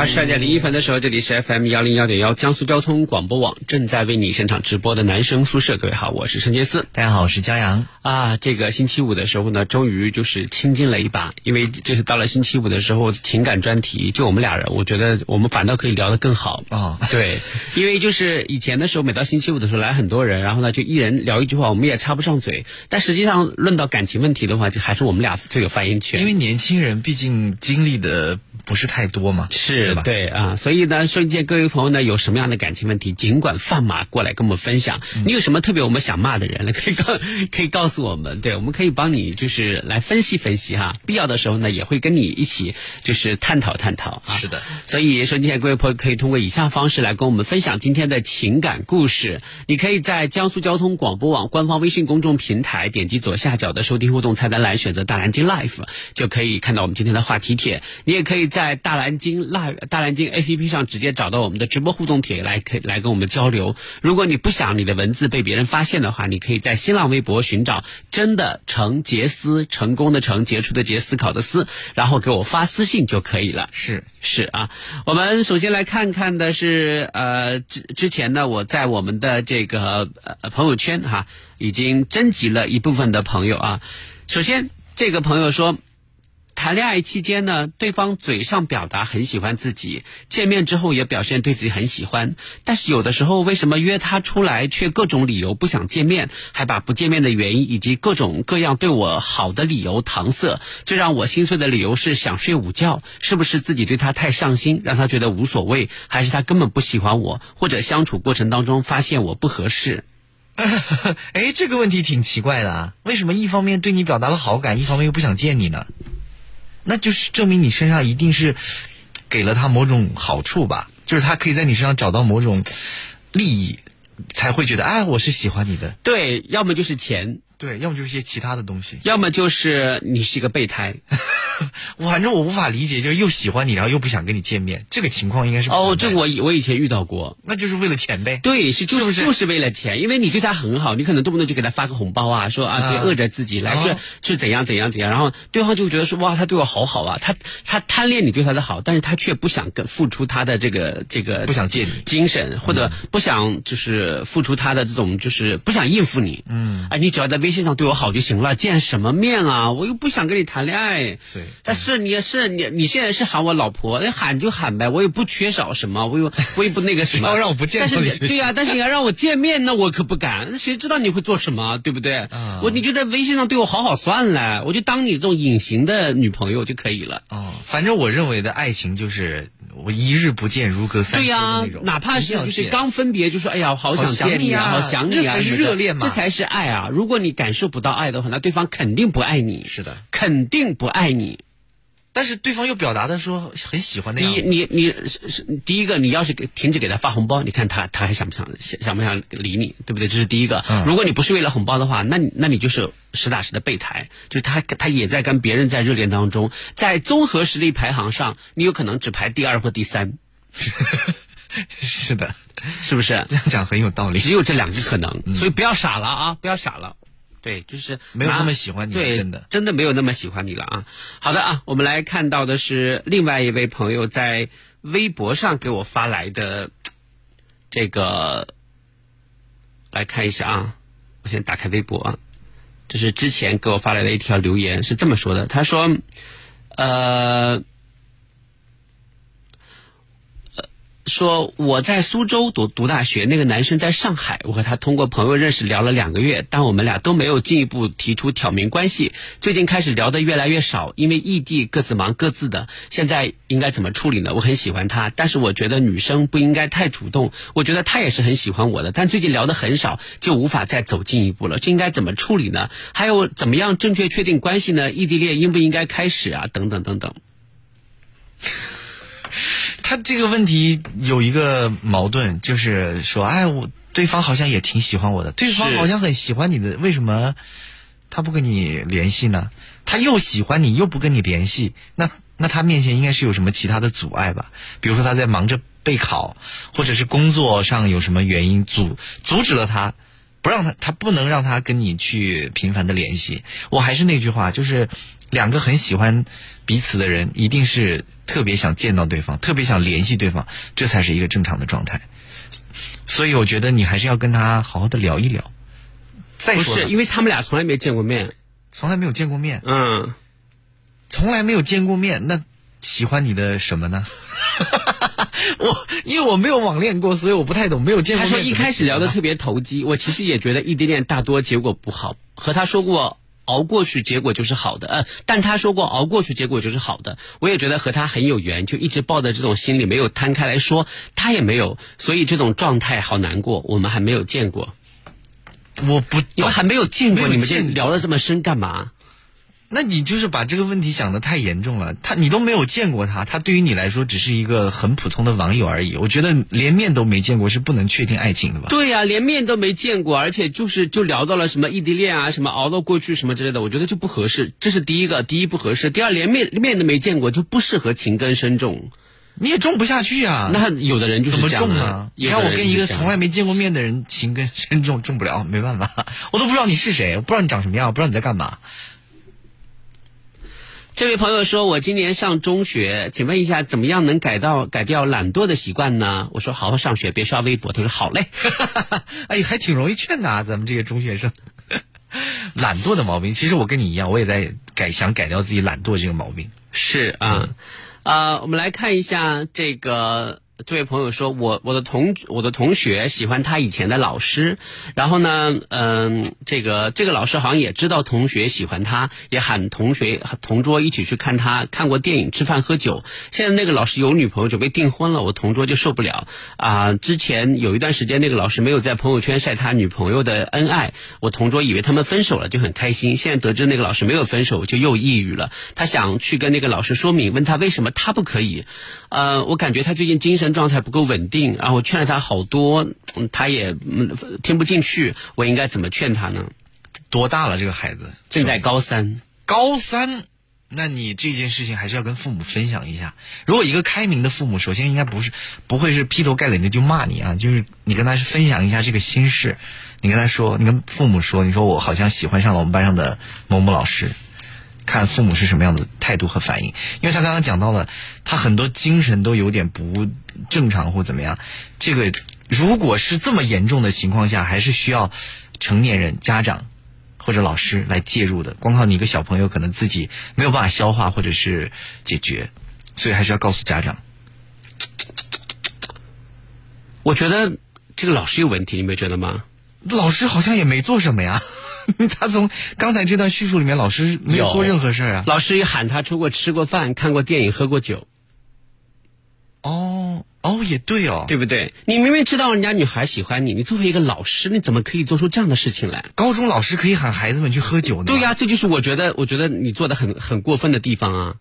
二十二点零一分的时候，这里是 FM 幺零幺点幺江苏交通广播网正在为你现场直播的男生宿舍。各位好，我是陈杰思。大家好，我是骄阳。啊，这个星期五的时候呢，终于就是清静了一把，因为就是到了星期五的时候，情感专题就我们俩人，我觉得我们反倒可以聊得更好啊。对，因为就是以前的时候，每到星期五的时候来很多人，然后呢就一人聊一句话，我们也插不上嘴。但实际上论到感情问题的话，就还是我们俩最有发言权。因为年轻人毕竟经历的不是太多嘛，是吧？对啊，所以呢，瞬间各位朋友呢，有什么样的感情问题，尽管放马过来跟我们分享。你有什么特别我们想骂的人呢？可以告 可以告诉我们，对，我们可以帮你就是来分析分析哈。必要的时候呢，也会跟你一起就是探讨探讨啊。是的，所以说今天各位朋友可以通过以下方式来跟我们分享今天的情感故事。你可以在江苏交通广播网官方微信公众平台点击左下角的收听互动菜单栏，选择大南京 Life，就可以看到我们今天的话题帖。你也可以在大蓝鲸 Live 大蓝鲸 A P P 上直接找到我们的直播互动帖来，可以来跟我们交流。如果你不想你的文字被别人发现的话，你可以在新浪微博寻找“真的成杰思”，成功的成，杰出的杰，思考的思，然后给我发私信就可以了。是是啊，我们首先来看看的是呃之之前呢，我在我们的这个呃朋友圈哈，已经征集了一部分的朋友啊。首先这个朋友说。谈恋爱期间呢，对方嘴上表达很喜欢自己，见面之后也表现对自己很喜欢，但是有的时候为什么约他出来却各种理由不想见面，还把不见面的原因以及各种各样对我好的理由搪塞？最让我心碎的理由是想睡午觉，是不是自己对他太上心，让他觉得无所谓，还是他根本不喜欢我，或者相处过程当中发现我不合适？哎，这个问题挺奇怪的啊，为什么一方面对你表达了好感，一方面又不想见你呢？那就是证明你身上一定是给了他某种好处吧，就是他可以在你身上找到某种利益，才会觉得哎，我是喜欢你的。对，要么就是钱，对，要么就是一些其他的东西，要么就是你是一个备胎。反正我无法理解，就是又喜欢你，然后又不想跟你见面，这个情况应该是哦，这我我以前遇到过，那就是为了钱呗。对，是就是就是为了钱，因为你对他很好，你可能动不动就给他发个红包啊，说啊别饿着自己来，这是怎样怎样怎样，然后对方就觉得说哇，他对我好好啊，他他贪恋你对他的好，但是他却不想跟付出他的这个这个不想见你精神，或者不想就是付出他的这种就是不想应付你，嗯，啊，你只要在微信上对我好就行了，见什么面啊，我又不想跟你谈恋爱，是。但是你也是你，你现在是喊我老婆，那喊就喊呗，我也不缺少什么，我又我也不那个什么。要让我不见，但是对呀，但是你要让我见面，那我可不敢。谁知道你会做什么，对不对？我你就在微信上对我好好算了，我就当你这种隐形的女朋友就可以了。哦，反正我认为的爱情就是我一日不见如隔三秋的那种。对呀，哪怕是就是刚分别，就说哎呀，好想见你啊，好想你啊，这才是热恋嘛，这才是爱啊！如果你感受不到爱的话，那对方肯定不爱你。是的，肯定不爱你。但是对方又表达的说很喜欢那样。你你你是是第一个，你要是给停止给他发红包，你看他他还想不想想想不想理你，对不对？这是第一个。如果你不是为了红包的话，那你那你就是实打实的备胎，就是他他也在跟别人在热恋当中，在综合实力排行上，你有可能只排第二或第三。是的，是不是？这样讲很有道理。只有这两个可能，所以不要傻了啊！不要傻了。对，就是没有那么喜欢你，对，真的，真的没有那么喜欢你了啊！好的啊，我们来看到的是另外一位朋友在微博上给我发来的这个，来看一下啊，我先打开微博啊，这是之前给我发来的一条留言，是这么说的，他说，呃。说我在苏州读读大学，那个男生在上海，我和他通过朋友认识，聊了两个月，但我们俩都没有进一步提出挑明关系。最近开始聊的越来越少，因为异地，各自忙各自的。现在应该怎么处理呢？我很喜欢他，但是我觉得女生不应该太主动。我觉得他也是很喜欢我的，但最近聊的很少，就无法再走进一步了。这应该怎么处理呢？还有怎么样正确确定关系呢？异地恋应不应该开始啊？等等等等。他这个问题有一个矛盾，就是说，哎，我对方好像也挺喜欢我的，对方好像很喜欢你的，为什么他不跟你联系呢？他又喜欢你，又不跟你联系，那那他面前应该是有什么其他的阻碍吧？比如说他在忙着备考，或者是工作上有什么原因阻阻止了他，不让他，他不能让他跟你去频繁的联系。我还是那句话，就是两个很喜欢彼此的人，一定是特别想见到对方，特别想联系对方，这才是一个正常的状态。所以我觉得你还是要跟他好好的聊一聊。再不说因为他们俩从来没见过面。从来没有见过面，嗯，从来没有见过面，那喜欢你的什么呢？我因为我没有网恋过，所以我不太懂，没有见过面。他说一开始聊的特别投机，我其实也觉得异地恋大多结果不好。和他说过熬过去，结果就是好的。呃，但他说过熬过去，结果就是好的。我也觉得和他很有缘，就一直抱着这种心理没有摊开来说，他也没有，所以这种状态好难过。我们还没有见过，我不懂你们还没有见过，你们这聊的这么深干嘛？那你就是把这个问题想的太严重了。他你都没有见过他，他对于你来说只是一个很普通的网友而已。我觉得连面都没见过是不能确定爱情的吧？对呀、连面都没见过，而且就是就聊到了什么异地恋啊，什么熬到过去什么之类的，我觉得就不合适。这是第一个，第一不合适；第二，连面面都没见过，就不适合情根深重。你也种不下去啊。那有的人就是怎么种呢？你有的人让我跟一个从来没见过面的人情根深重，种不了，没办法，我都不知道你是谁，我不知道你长什么样，我不知道你在干嘛。这位朋友说：“我今年上中学，请问一下，怎么样能改到改掉懒惰的习惯呢？”我说：“好好上学，别刷微博。”他说：“好嘞。哎，还挺容易劝的啊，咱们这些中学生。懒惰的毛病，其实我跟你一样，我也在改，想改掉自己懒惰这个毛病。”是啊，呃，我们来看一下这个。这位朋友说：“我我的同我的同学喜欢他以前的老师，然后呢，嗯、这个这个老师好像也知道同学喜欢他，也喊同学同桌一起去看他看过电影、吃饭、喝酒。现在那个老师有女朋友，准备订婚了，我同桌就受不了啊、之前有一段时间，那个老师没有在朋友圈晒他女朋友的恩爱，我同桌以为他们分手了，就很开心。现在得知那个老师没有分手，就又抑郁了。他想去跟那个老师说明，问他为什么他不可以。呃，我感觉他最近精神状态不够稳定，然后劝了他好多，嗯他也嗯听不进去。我应该怎么劝他呢？多大了这个孩子？正在高三，高三，那你这件事情还是要跟父母分享一下。如果一个开明的父母，首先应该不是不会是劈头盖脸的就骂你啊，就是你跟他分享一下这个心事，你跟他说，你跟父母说，你说我好像喜欢上了我们班上的某某老师。看父母是什么样的态度和反应，因为他刚刚讲到了，他很多精神都有点不正常或怎么样。这个如果是这么严重的情况下，还是需要成年人、家长或者老师来介入的。光靠你一个小朋友，可能自己没有办法消化或者是解决，所以还是要告诉家长。我觉得这个老师有问题，你没觉得吗？老师好像也没做什么呀，他从刚才这段叙述里面，老师没有做任何事儿啊。老师也喊他出过吃过饭、看过电影、喝过酒，哦哦，也对哦，对不对？你明明知道人家女孩喜欢你，你作为一个老师，你怎么可以做出这样的事情来？高中老师可以喊孩子们去喝酒呢。对呀、这就是我觉得，我觉得你做的很很过分的地方啊，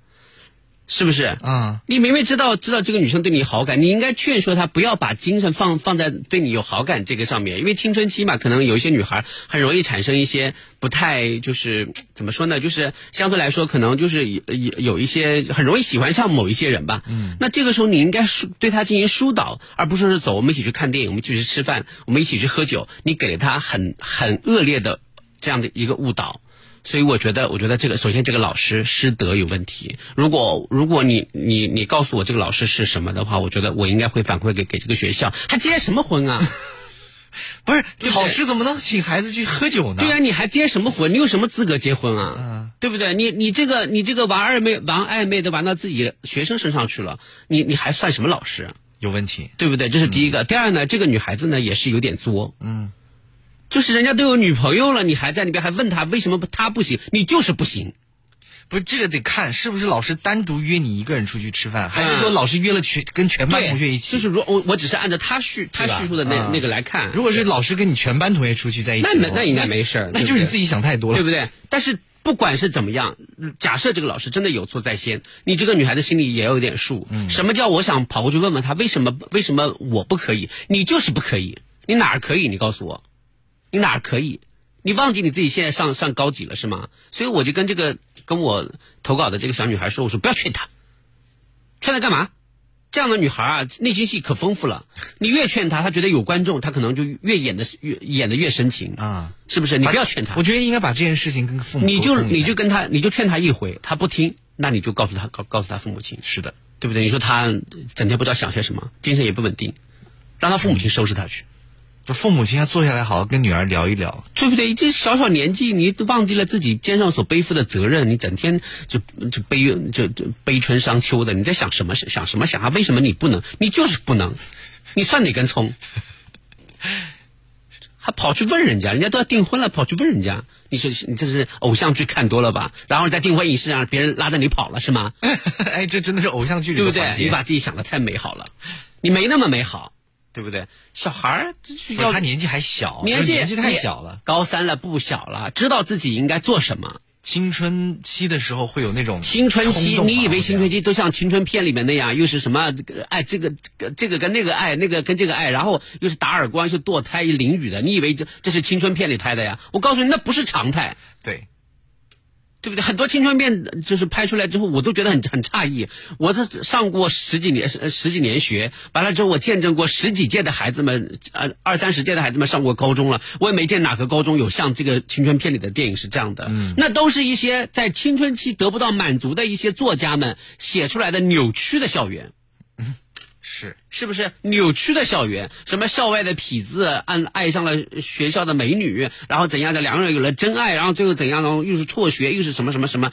是不是？啊，你明明知道知道这个女生对你好感，你应该劝说她不要把精神放放在对你有好感这个上面，因为青春期嘛，可能有一些女孩很容易产生一些不太就是怎么说呢，就是相对来说可能就是有有有一些很容易喜欢上某一些人吧。嗯，那这个时候你应该疏对她进行疏导，而不是说是走，我们一起去看电影，我们一起去吃饭，我们一起去喝酒，你给了她很很恶劣的这样的一个误导。所以我觉得，我觉得这个首先这个老师师德有问题。如果如果你你你告诉我这个老师是什么的话，我觉得我应该会反馈给给这个学校。还结什么婚啊？不是对老师怎么能请孩子去喝酒呢？对啊、你还结什么婚？你有什么资格结婚啊？对不对？你你这个你这个玩暧昧玩暧昧的玩到自己学生身上去了，你你还算什么老师啊？有问题。对不对？这是第一个。第二呢，这个女孩子呢也是有点作，嗯，就是人家都有女朋友了，你还在那边还问她为什么不她不行，你就是不行。不是这个得看是不是老师单独约你一个人出去吃饭，还是嗯说老师约了全跟全班，同学一起？就是如我我只是按照他叙他叙述的那、嗯那个来看，如果是老师跟你全班同学出去在一起，那那那应该没事儿那就是你自己想太多了，对不对？但是不管是怎么样，假设这个老师真的有错在先，你这个女孩子心里也有点数。嗯什么叫我想跑过去问问他为什么为什么我不可以？你就是不可以。你哪儿可以？你告诉我，你哪儿可以？你忘记你自己现在上上高几了是吗？所以我就跟这个跟我投稿的这个小女孩说，我说不要劝她，劝她干嘛？这样的女孩啊，内心戏可丰富了。你越劝她，她觉得有观众，她可能就越演的越演的越深情啊，是不是？你不要劝她，我觉得应该把这件事情跟父母你就你就跟她，你就劝她一回，她不听，那你就告诉她告告诉她父母亲，是的，对不对？你说她整天不知道想些什么，精神也不稳定，让她父母亲收拾她去。就父母亲要坐下来好好跟女儿聊一聊。对不对？这小小年纪，你都忘记了自己肩上所背负的责任，你整天就就悲就就悲春伤秋的，你在想什么？想什么想啊？为什么你不能？你就是不能，你算哪根葱？还跑去问人家，人家都要订婚了，跑去问人家，你说你这是偶像剧看多了吧？然后在订婚仪式上，别人拉着你跑了是吗？哎，这真的是偶像剧里对不对？你把自己想的太美好了，你没那么美好，对不对？小孩儿要他年纪还小，年纪年纪太小了。高三了不小了，知道自己应该做什么。青春期的时候会有那种青春期，你以为青春期都像青春片里面那样，又是什么这个爱这个这个跟那个爱，那个跟这个爱，然后又是打耳光，又是堕胎、淋雨的？你以为这这是青春片里拍的呀？我告诉你，那不是常态。对，对不对？很多青春片就是拍出来之后，我都觉得很很诧异。我这上过十几年十十几年学，完了之后我见证过十几届的孩子们，呃，二三十届的孩子们上过高中了，我也没见哪个高中有像这个青春片里的电影是这样的。嗯，那都是一些在青春期得不到满足的一些作家们写出来的扭曲的校园。是是不是扭曲的校园？什么校外的痞子爱爱上了学校的美女，然后怎样的两个人有了真爱，然后最后怎样呢？又是辍学，又是什么什么什么？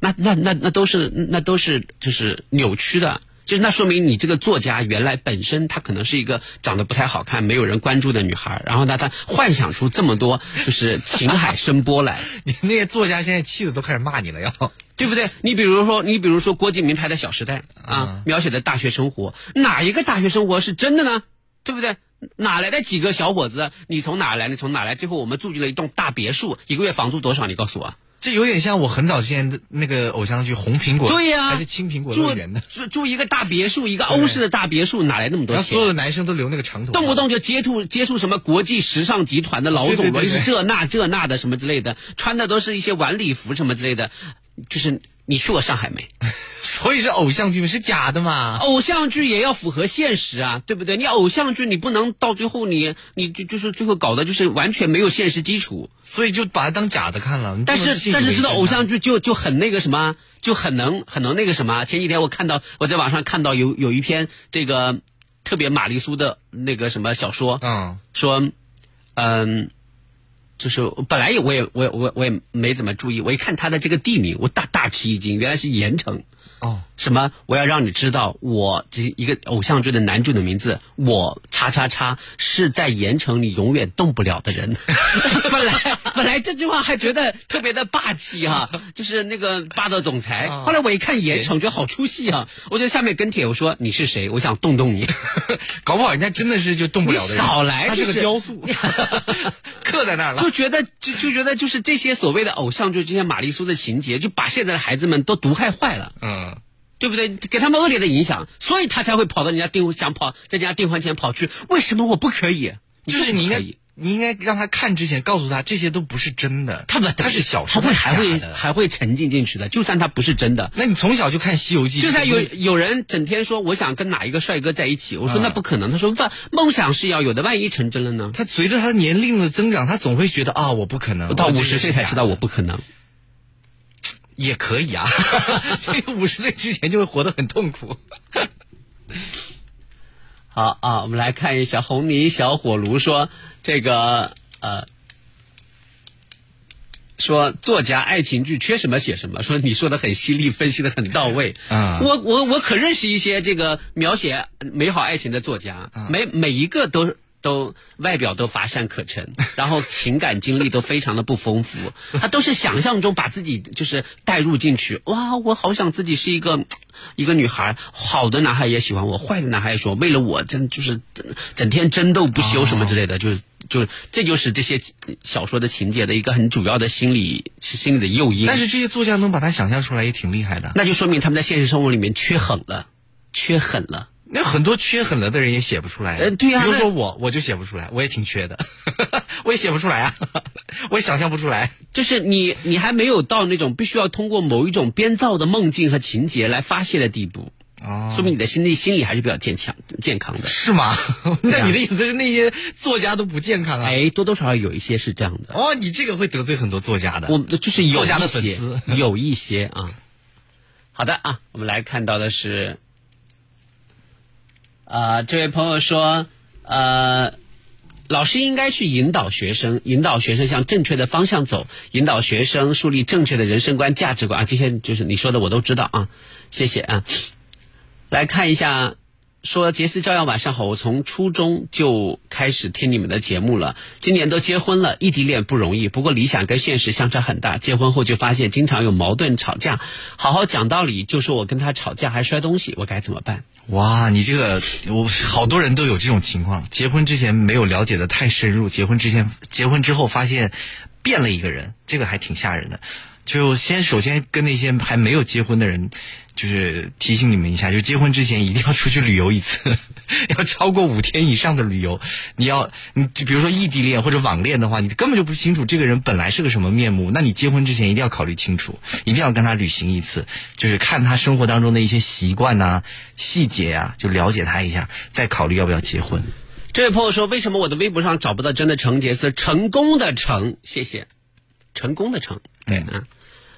那那那那都是那都是就是扭曲的。就是那说明你这个作家原来本身她可能是一个长得不太好看、没有人关注的女孩，然后呢，她幻想出这么多就是情海声波来，你那些作家现在气的都开始骂你了，要对不对？你比如说，你比如说郭敬明拍的《小时代》啊，描写的大学生活，哪一个大学生活是真的呢？对不对？哪来的几个小伙子？你从哪来？你从哪来？最后我们住进了一栋大别墅，一个月房租多少？你告诉我。这有点像我很早之前的那个偶像剧《红苹果》，对呀、还是青苹果住乐园的，住住一个大别墅，一个欧式的大别墅，哪来那么多钱？然后所？有的男生都留那个长头发，动不动就接触接触什么国际时尚集团的老总了，对对对对。又是这那这那的什么之类的，穿的都是一些晚礼服什么之类的，就是你去过上海没？所以是偶像剧吗？是假的嘛？偶像剧也要符合现实啊，对不对？你偶像剧你不能到最后你你就就是最后搞的就是完全没有现实基础。所以就把它当假的看了。但是但是知道偶像剧就就很那个什么，就很能很能那个什么。前几天我看到我在网上看到有有一篇这个特别玛丽苏的那个什么小说，嗯，说，嗯，就是本来我也我也我也我也没怎么注意，我一看他的这个地名，我大大吃一惊，原来是盐城。哦，什么？我要让你知道，我这一个偶像剧的男主的名字，我叉叉叉是在盐城你永远动不了的人。本来本来这句话还觉得特别的霸气哈、就是那个霸道总裁。啊后来我一看盐城，觉得好出戏啊！我就下面跟帖我说你是谁？我想动动你。搞不好人家真的是就动不了的人。你少来他是就是个雕塑，刻在那儿了就。觉得就就觉得就是这些所谓的偶像剧，这些玛丽苏的情节，就把现在的孩子们都毒害坏了。嗯，对不对？给他们恶劣的影响，所以他才会跑到人家订想跑在人家订婚前跑去。为什么我不可以？就是你应该你应该让他看之前告诉他这些都不是真的，他不他是小说，他会还会还会沉浸进去的。就算他不是真的，那你从小就看《西游记》，就算有有人整天说我想跟哪一个帅哥在一起，我说嗯那不可能。他说万梦想是要有的，万一成真了呢？他随着他年龄的增长，他总会觉得啊，我不可能。到五十岁才知道我不可能。也可以啊，所以五十岁之前就会活得很痛苦。好啊，我们来看一下红泥小火炉说这个呃，说作家爱情剧缺什么写什么，说你说的很犀利，分析的很到位。嗯我我我可认识一些这个描写美好爱情的作家，每每一个都。都外表都乏善可陈，然后情感经历都非常的不丰富，他都是想象中把自己就是带入进去。哇，我好想自己是一个一个女孩，好的男孩也喜欢我，坏的男孩也说为了我真就是整整天争斗不休什么之类的，就是就是这就是这些小说的情节的一个很主要的心理心理的诱因。但是这些作家能把它想象出来，也挺厉害的。那就说明他们在现实生活里面缺狠了，缺狠了。那很多缺很了的人也写不出来。呃对呀比如说我，我就写不出来，我也挺缺的，我也写不出来啊，我也想象不出来。就是你你还没有到那种必须要通过某一种编造的梦境和情节来发泄的地步，哦说明你的心理心理还是比较健强健康的。是吗？那你的意思是那些作家都不健康啊？哎，多多少少有一些是这样的。哦，你这个会得罪很多作家的。我就是有作家的粉丝有一些啊。好的啊，我们来看到的是，啊、这位朋友说，呃，老师应该去引导学生，引导学生向正确的方向走，引导学生树立正确的人生观、价值观啊，这些就是你说的我都知道啊，谢谢啊。来看一下，说杰斯照样晚上好，我从初中就开始听你们的节目了，今年都结婚了，异地恋不容易，不过理想跟现实相差很大，结婚后就发现经常有矛盾吵架，好好讲道理，就说我跟他吵架还摔东西，我该怎么办？哇，你这个我好多人都有这种情况，结婚之前没有了解的太深入，结婚之前结婚之后发现变了一个人，这个还挺吓人的。就先首先跟那些还没有结婚的人，就是提醒你们一下，就结婚之前一定要出去旅游一次，要超过五天以上的旅游。你要你就比如说异地恋或者网恋的话，你根本就不清楚这个人本来是个什么面目，那你结婚之前一定要考虑清楚，一定要跟他旅行一次，就是看他生活当中的一些习惯呐、细节啊，就了解他一下，再考虑要不要结婚。这位朋友说，为什么我的微博上找不到真的成杰斯？成功的成，谢谢，成功的成，对嗯啊。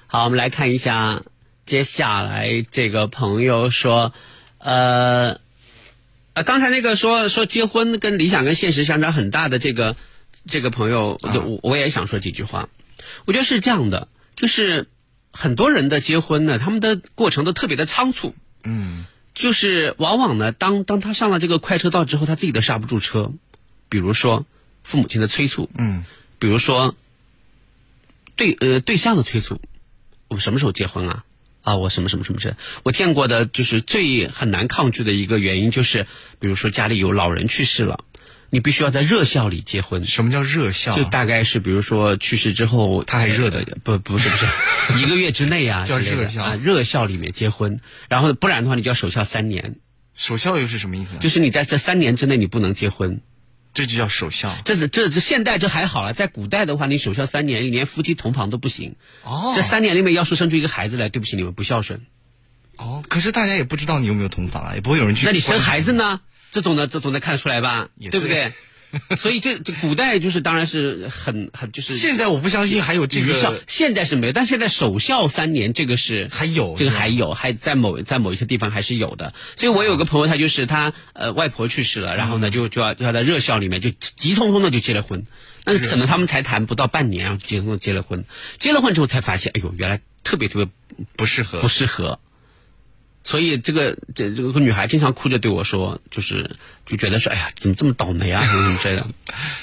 好，我们来看一下，接下来这个朋友说，呃，呃，刚才那个说说结婚跟理想跟现实相差很大的这个这个朋友，我我也想说几句话。我觉得是这样的，就是很多人的结婚呢，他们的过程都特别的仓促。嗯，就是往往呢，当当他上了这个快车道之后，他自己都刹不住车。比如说父母亲的催促，嗯，比如说对呃对象的催促，我什么时候结婚啊？啊，我什么什么什么事？我见过的就是最很难抗拒的一个原因，就是比如说家里有老人去世了，你必须要在热孝里结婚。什么叫热孝？就大概是比如说去世之后，他还热的呃不不是不是，一个月之内啊，叫之类的热孝啊，热孝里面结婚，然后不然的话你就要守孝三年，守孝又是什么意思？就是你在这三年之内你不能结婚。这就叫守孝。这这这这现代这还好了，在古代的话，你守孝三年，你连夫妻同房都不行。哦这三年里面要是生出一个孩子来，对不起，你们不孝顺。哦，可是大家也不知道你有没有同房啊，也不会有人去。那你生孩子？呢？这种的，这总能看得出来吧？也对不对对？所以这这古代就是当然是很很就是现在我不相信还有这个孝个，现在是没有，但现在守孝三年这个是还有这个还有，还在某在某一些地方还是有的。所以我有个朋友，他就是他呃外婆去世了，然后呢就就要就要在热孝里面就急匆匆的就结了婚，那可能他们才谈不到半年啊，急匆匆地结了婚，结了婚之后才发现，哎呦，原来特别特别不适合不。适合。所以这个这这个女孩经常哭着对我说，就是就觉得说，哎呀，怎么这么倒霉啊，什么什么之类的。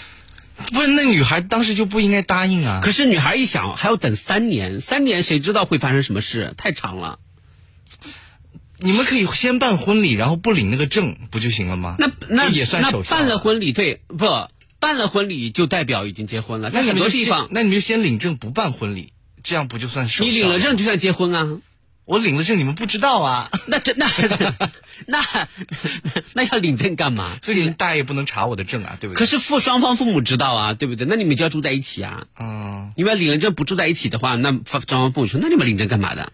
不是，那女孩当时就不应该答应啊。可是女孩一想，还要等三年，三年谁知道会发生什么事？太长了。你们可以先办婚礼，然后不领那个证，不就行了吗？那那也算那守孝啊办了，婚礼，对不？办了婚礼就代表已经结婚了，在很多地方，那你们就先领证，不办婚礼，这样不就算手续？你领了证，就算结婚啊。我领了证，你们不知道啊，那这那 那那要领证干嘛？所以你们大爷不能查我的证啊，对不对？可是父双方父母知道啊，对不对？那你们就要住在一起啊。嗯，你们领了证不住在一起的话，那双方父母说，那你们领证干嘛的？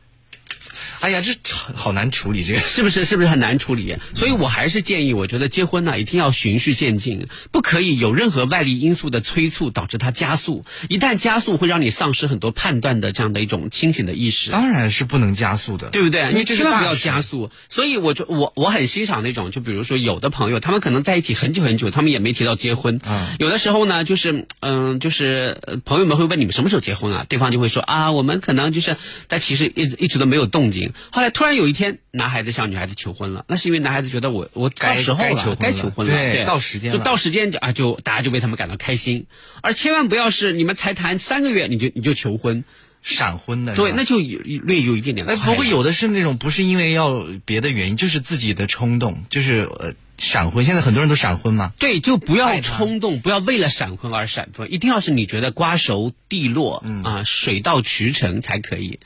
哎呀，这好好难处理这个。是不是？是不是很难处理？所以我还是建议，我觉得结婚呢一定要循序渐进，不可以有任何外力因素的催促导致它加速。一旦加速，会让你丧失很多判断的这样的一种清醒的意识。当然是不能加速的，对不对？你千万不要加速。所以我就我我很欣赏那种，就比如说有的朋友，他们可能在一起很久很久，他们也没提到结婚。嗯有的时候呢，就是嗯，就是呃朋友们会问你们什么时候结婚啊？对方就会说啊，我们可能就是，但其实一直一直都没有动静。后来突然有一天，男孩子向女孩子求婚了，那是因为男孩子觉得我我到该时候了，该求婚了该求婚了，对对，到时间了就到时间就啊，就大家就为他们感到开心。而千万不要是你们才谈三个月你就你就求婚，闪婚的。对，那就有略有一点点快哎，不过有的是那种不是因为要别的原因，就是自己的冲动，就是呃闪婚。现在很多人都闪婚嘛，对，就不要冲动，不要为了闪婚而闪婚，一定要是你觉得瓜熟蒂落，嗯啊，水到渠成才可以。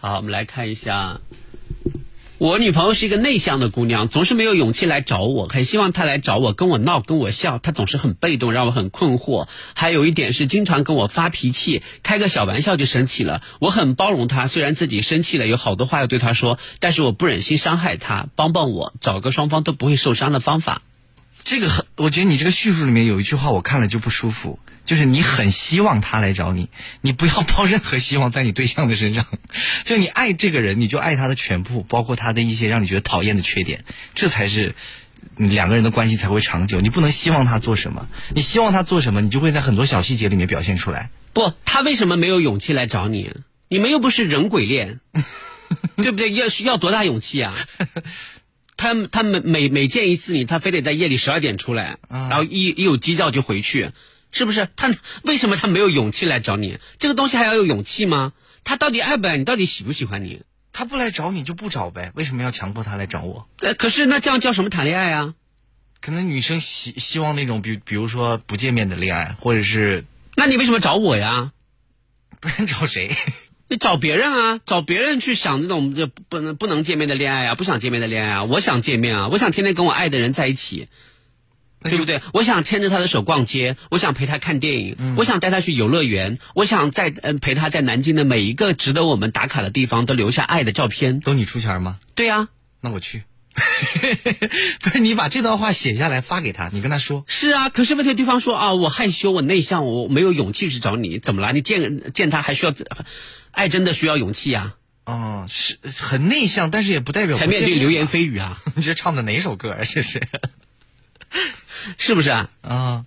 好，我们来看一下，我女朋友是一个内向的姑娘，总是没有勇气来找我，很希望她来找我，跟我闹，跟我笑。她总是很被动，让我很困惑。还有一点是，经常跟我发脾气，开个小玩笑就生气了。我很包容她，虽然自己生气了，有好多话要对她说，但是我不忍心伤害她。帮帮我，找个双方都不会受伤的方法。这个很，我觉得你这个叙述里面有一句话，我看了就不舒服。就是你很希望他来找你，你不要抱任何希望在你对象的身上。就你爱这个人，你就爱他的全部，包括他的一些让你觉得讨厌的缺点，这才是两个人的关系才会长久。你不能希望他做什么，你希望他做什么，你就会在很多小细节里面表现出来。不，他为什么没有勇气来找你？你们又不是人鬼恋，对不对？要需要多大勇气啊？他他每每每见一次你，他非得在夜里十二点出来，然后一一有鸡叫就回去。是不是他为什么他没有勇气来找你？这个东西还要有勇气吗？他到底爱不爱你？到底喜不喜欢你？他不来找你就不找呗？为什么要强迫他来找我？呃，可是那这样叫什么谈恋爱啊？可能女生希希望那种比比如说不见面的恋爱，或者是……那你为什么找我呀？不然找谁？你找别人啊？找别人去想那种就不能不能见面的恋爱啊？不想见面的恋爱啊？我想见面啊！我想天天跟我爱的人在一起。对不对？我想牵着他的手逛街，我想陪他看电影，我想带他去游乐园，我想在嗯陪他在南京的每一个值得我们打卡的地方都留下爱的照片。都你出钱吗？对呀，那我去。不是你把这段话写下来发给他，你跟他说。是啊，可是问题对方说啊，我害羞，我内向，我没有勇气去找你，怎么了？你见见他还需要爱，真的需要勇气呀。哦，是很内向，但是也不代表才面对流言蜚语啊。你这唱的哪首歌啊？这是。是不是啊？啊，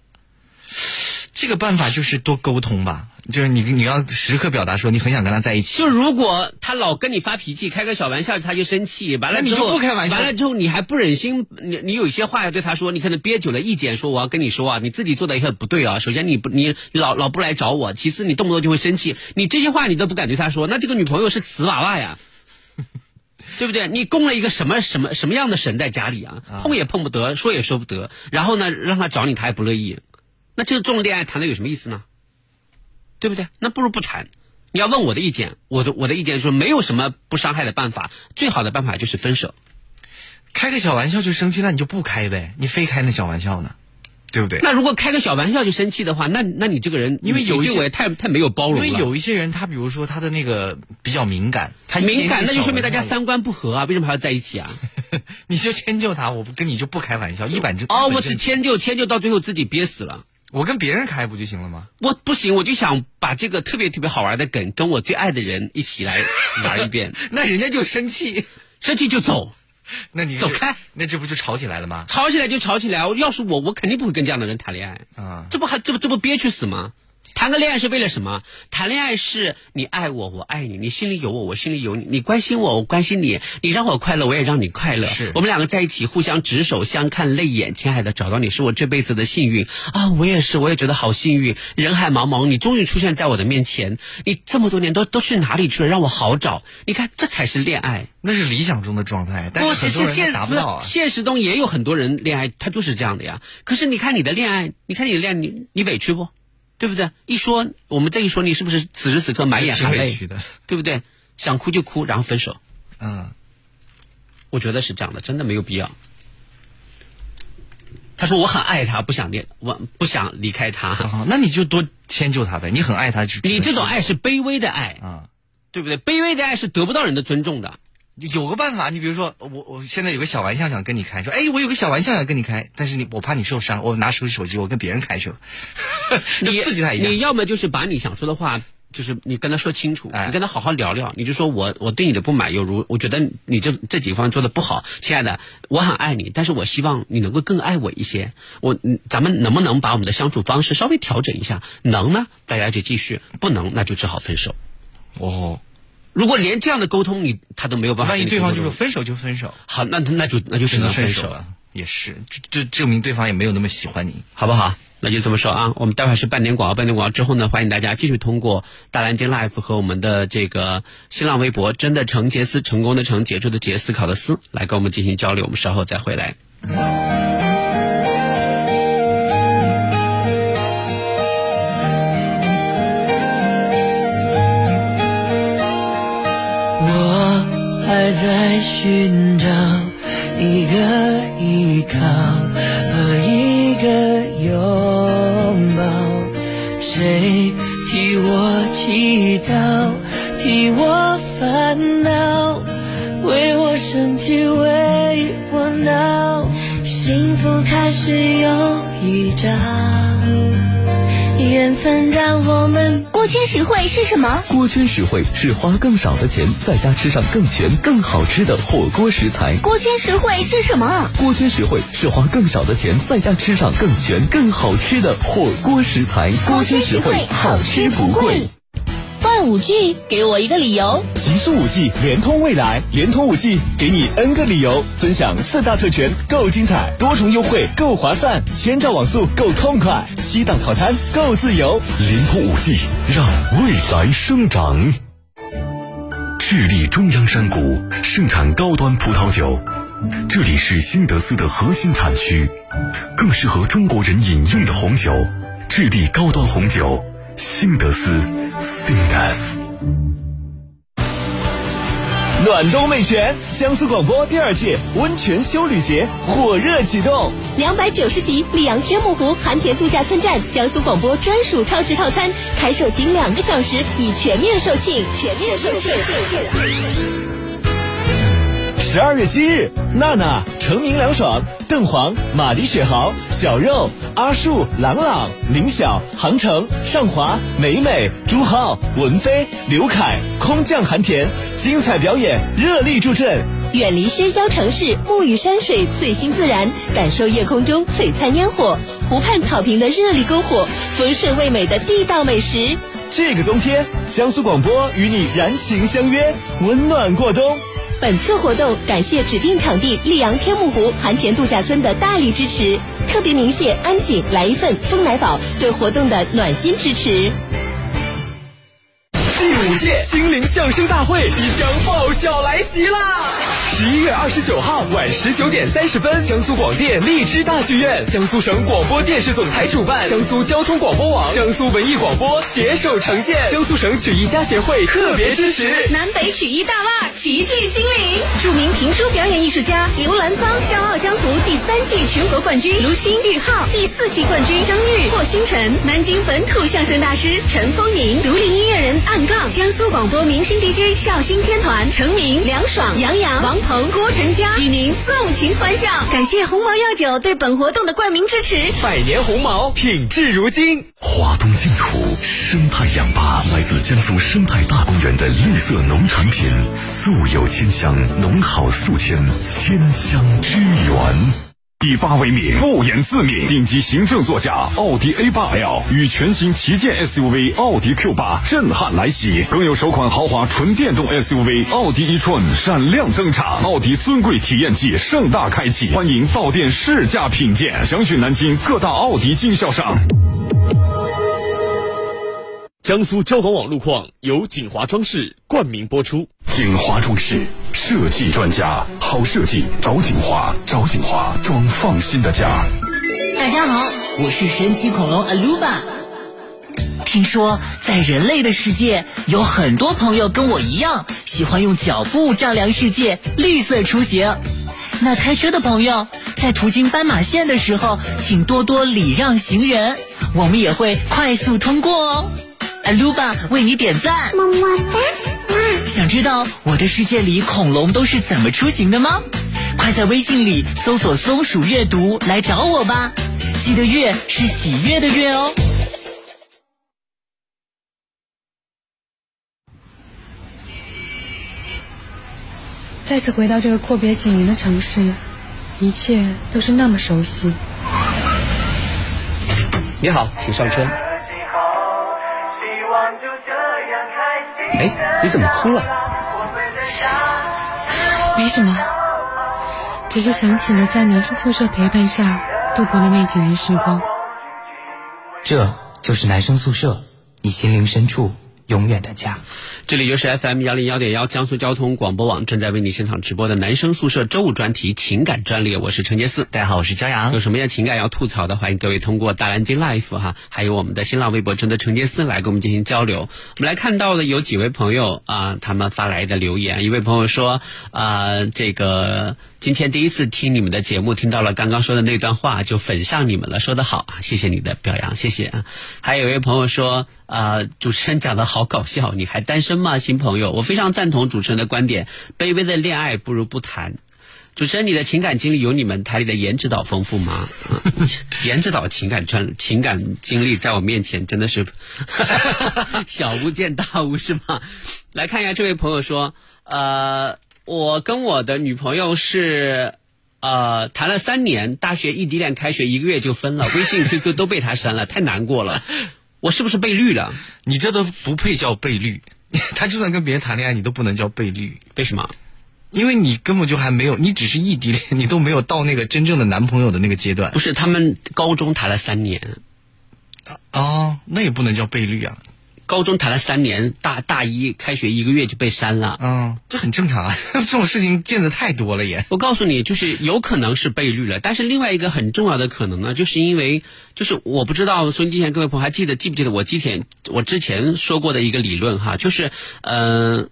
这个办法就是多沟通吧，就是你你要时刻表达说你很想跟他在一起。就如果他老跟你发脾气，开个小玩笑他就生气，完了你就不开玩笑，完了之后你还不忍心，你你有一些话要对他说，你可能憋久了意见说我要跟你说啊，你自己做的也很不对啊。首先你不你老老不来找我，其次你动不动就会生气，你这些话你都不敢对他说，那这个女朋友是瓷娃娃呀。对不对？你供了一个什么什么什么样的神在家里啊？碰也碰不得，说也说不得。然后呢，让他找你，他也不乐意。那这种恋爱谈的有什么意思呢？对不对？那不如不谈。你要问我的意见，我的我的意见说，没有什么不伤害的办法，最好的办法就是分手。开个小玩笑就生气，那你就不开呗。你非开那小玩笑呢？对不对？那如果开个小玩笑就生气的话，那那你这个人，因为有一些太太没有包容了。因为有一些人，他比如说他的那个比较敏感，他敏感，那就说明大家三观不合啊！为什么还要在一起啊？你就迁就他，我不跟你就不开玩笑，一板正。哦，我只迁就迁就到最后自己憋死了。我跟别人开不就行了吗？我不行，我就想把这个特别特别好玩的梗跟我最爱的人一起来玩一遍。那人家就生气，生气就走。那你走开，那这不就吵起来了吗？吵起来就吵起来，要是我，我肯定不会跟这样的人谈恋爱啊！这不还这不这不憋屈死吗？谈个恋爱是为了什么？谈恋爱是你爱我，我爱你，你心里有我，我心里有你，你关心我，我关心你，你让我快乐，我也让你快乐。是我们两个在一起，互相执手相看泪眼。亲爱的，找到你是我这辈子的幸运啊！我也是，我也觉得好幸运。人海茫茫，你终于出现在我的面前。你这么多年都都去哪里去了？让我好找。你看，这才是恋爱。那是理想中的状态，但是很多人达不到啊。现实中也有很多人恋爱，他就是这样的呀。可是你看你的恋爱，你看你的恋爱，你你委屈不？对不对？一说我们这一说，你是不是此时此刻满眼含泪？对不对？想哭就哭，然后分手。嗯，我觉得是这样的，真的没有必要。他说我很爱他，不想离，我不想离开他。那你就多迁就他呗。你很爱他，你这种爱是卑微的爱啊，对不对？卑微的爱是得不到人的尊重的。有个办法，你比如说，我我现在有个小玩笑想跟你开，说，哎，我有个小玩笑想跟你开，但是你我怕你受伤，我拿手机手机我跟别人开去了，你刺激他一下。你要么就是把你想说的话，就是你跟他说清楚，你跟他好好聊聊，你就说我我对你的不满，有如我觉得你这这几方做的不好，亲爱的，我很爱你，但是我希望你能够更爱我一些，我咱们能不能把我们的相处方式稍微调整一下？能呢，大家就继续；不能，那就只好分手。哦。如果连这样的沟通你他都没有办法，万一对方就是分手就分手，好，那那就那就只能分手了，也是，这证明对方也没有那么喜欢你，好不好？那就这么说啊。我们待会儿是半点广告，半点广告之后呢，欢迎大家继续通过大蓝鲸 Life 和我们的这个新浪微博“真的成杰斯”成功的成杰出的杰思考的思来跟我们进行交流。我们稍后再回来。在寻找一个依靠和一个拥抱，谁替我祈祷，替我烦恼，为我生气，为我闹，幸福开始有预兆，缘分让我们。锅圈实惠是什么？锅圈实惠是花更少的钱，在家吃上更全、更好吃的火锅食材。锅圈实惠是什么？锅圈实惠是花更少的钱，在家吃上更全、更好吃的火锅食材。锅圈实惠，好吃不贵。换五 G，给我一个理由。极速五 G，联通未来，联通五 G 给你 N 个理由，尊享四大特权，够精彩，多重优惠，够划算，千兆网速够痛快，七档套餐够自由。联通五 G，让未来生长。智利中央山谷盛产高端葡萄酒，这里是新德斯的核心产区，更适合中国人饮用的红酒。智利高端红酒，新德斯。Sindas 暖冬美泉，江苏广播第二届温泉休旅节火热启动，两百九十席溧阳天目湖寒田度假村站江苏广播专属超值套餐，开售仅两个小时，已全面售罄，全面售罄。十二月七日，娜娜、成名凉爽、邓黄、玛丽雪豪、小肉、阿树、朗朗、林晓、杭城、尚华、美美、朱浩、文飞、刘凯，空降寒田，精彩表演，热力助阵。远离喧嚣城市，沐浴山水，醉心自然，感受夜空中璀璨烟火，湖畔草坪的热力篝火，丰盛味美的地道美食。这个冬天，江苏广播与你燃情相约，温暖过冬。本次活动感谢指定场地溧阳天目湖寒田度假村的大力支持，特别鸣谢安井来一份风来宝对活动的暖心支持。第五届精灵相声大会即将爆笑来袭啦！十一月二十九号晚十九点三十分，江苏广电荔枝大剧院、江苏省广播电视总台主办，江苏交通广播网、江苏文艺广播携手呈现，江苏省曲艺家协会特别支持。南北曲艺大腕齐聚金陵，著名评书表演艺术家刘兰芳，《笑傲江湖》第三季全国冠军卢鑫、玉浩，第四季冠军张玉、霍星辰，南京本土相声大师陈风宁，独立音乐人暗杠，江苏广播明星 DJ 绍兴天团，成名梁爽、杨洋、王鹏、郭晨佳与您纵情欢笑。感谢鸿茅药酒对本活动的冠名支持。百年鸿茅，品质如金。华东净土生态氧吧，来自江苏生态大公园的绿色农产品，素有千香，农好宿迁，千香之源。第八为名，不言自命。顶级行政座驾奥迪 A8L 与全新旗舰 SUV 奥迪 Q8 震撼来袭，更有首款豪华纯电动 SUV 奥迪 e-tron 闪亮登场，奥迪尊贵体验季盛大开启，欢迎到店试驾品鉴，详询南京各大奥迪经销商。江苏交广网路况由锦华装饰冠名播出。锦华装饰设计专家，好设计找锦华，找锦华装放心的家。大家好，我是神奇恐龙阿鲁巴。听说在人类的世界，有很多朋友跟我一样，喜欢用脚步丈量世界，绿色出行。那开车的朋友，在途经斑马线的时候，请多多礼让行人，我们也会快速通过哦。阿鲁巴为你点赞，么么哒！想知道我的世界里恐龙都是怎么出行的吗？快在微信里搜索“松鼠阅读”来找我吧，记得“月”是喜悦的“月”哦。再次回到这个阔别几年的城市，一切都是那么熟悉。你好，请上车。哎，你怎么哭了？没什么，只是想起了在男生宿舍陪伴下度过的那几年时光。这就是男生宿舍，你心灵深处永远的家。这里就是 FM 幺零幺点幺江苏交通广播网正在为你现场直播的男生宿舍周五专题情感专列，我是陈杰四，大家好，我是骄阳。有什么样情感要吐槽的，欢迎各位通过大蓝鲸 Life 哈，还有我们的新浪微博“真的陈杰四”来跟我们进行交流。我们来看到的有几位朋友啊，他们发来的留言。一位朋友说啊，这个今天第一次听你们的节目，听到了刚刚说的那段话，就粉上你们了，说的好啊，谢谢你的表扬，谢谢啊。还有一位朋友说啊，主持人讲的好搞笑，你还单身吗，新朋友？我非常赞同主持人的观点，卑微的恋爱不如不谈。主持人，你的情感经历有你们台里的颜值导丰富吗？颜值导情感专情感经历在我面前真的是 小巫见大巫是吗？来看一下这位朋友说，呃，我跟我的女朋友是。呃，谈了三年，大学异地恋，开学一个月就分了，微信、QQ 都被他删了，太难过了。我是不是被绿了？你这都不配叫被绿，他就算跟别人谈恋爱，你都不能叫被绿。为什么？因为你根本就还没有，你只是异地恋，你都没有到那个真正的男朋友的那个阶段。不是，他们高中谈了三年，哦，那也不能叫被绿啊。高中谈了三年，大大一开学一个月就被删了。嗯，这很正常啊，这种事情见的太多了也。我告诉你，就是有可能是被绿了，但是另外一个很重要的可能呢，就是因为就是我不知道收音机前各位朋友还记得记不记得我之前我之前说过的一个理论哈，就是呃。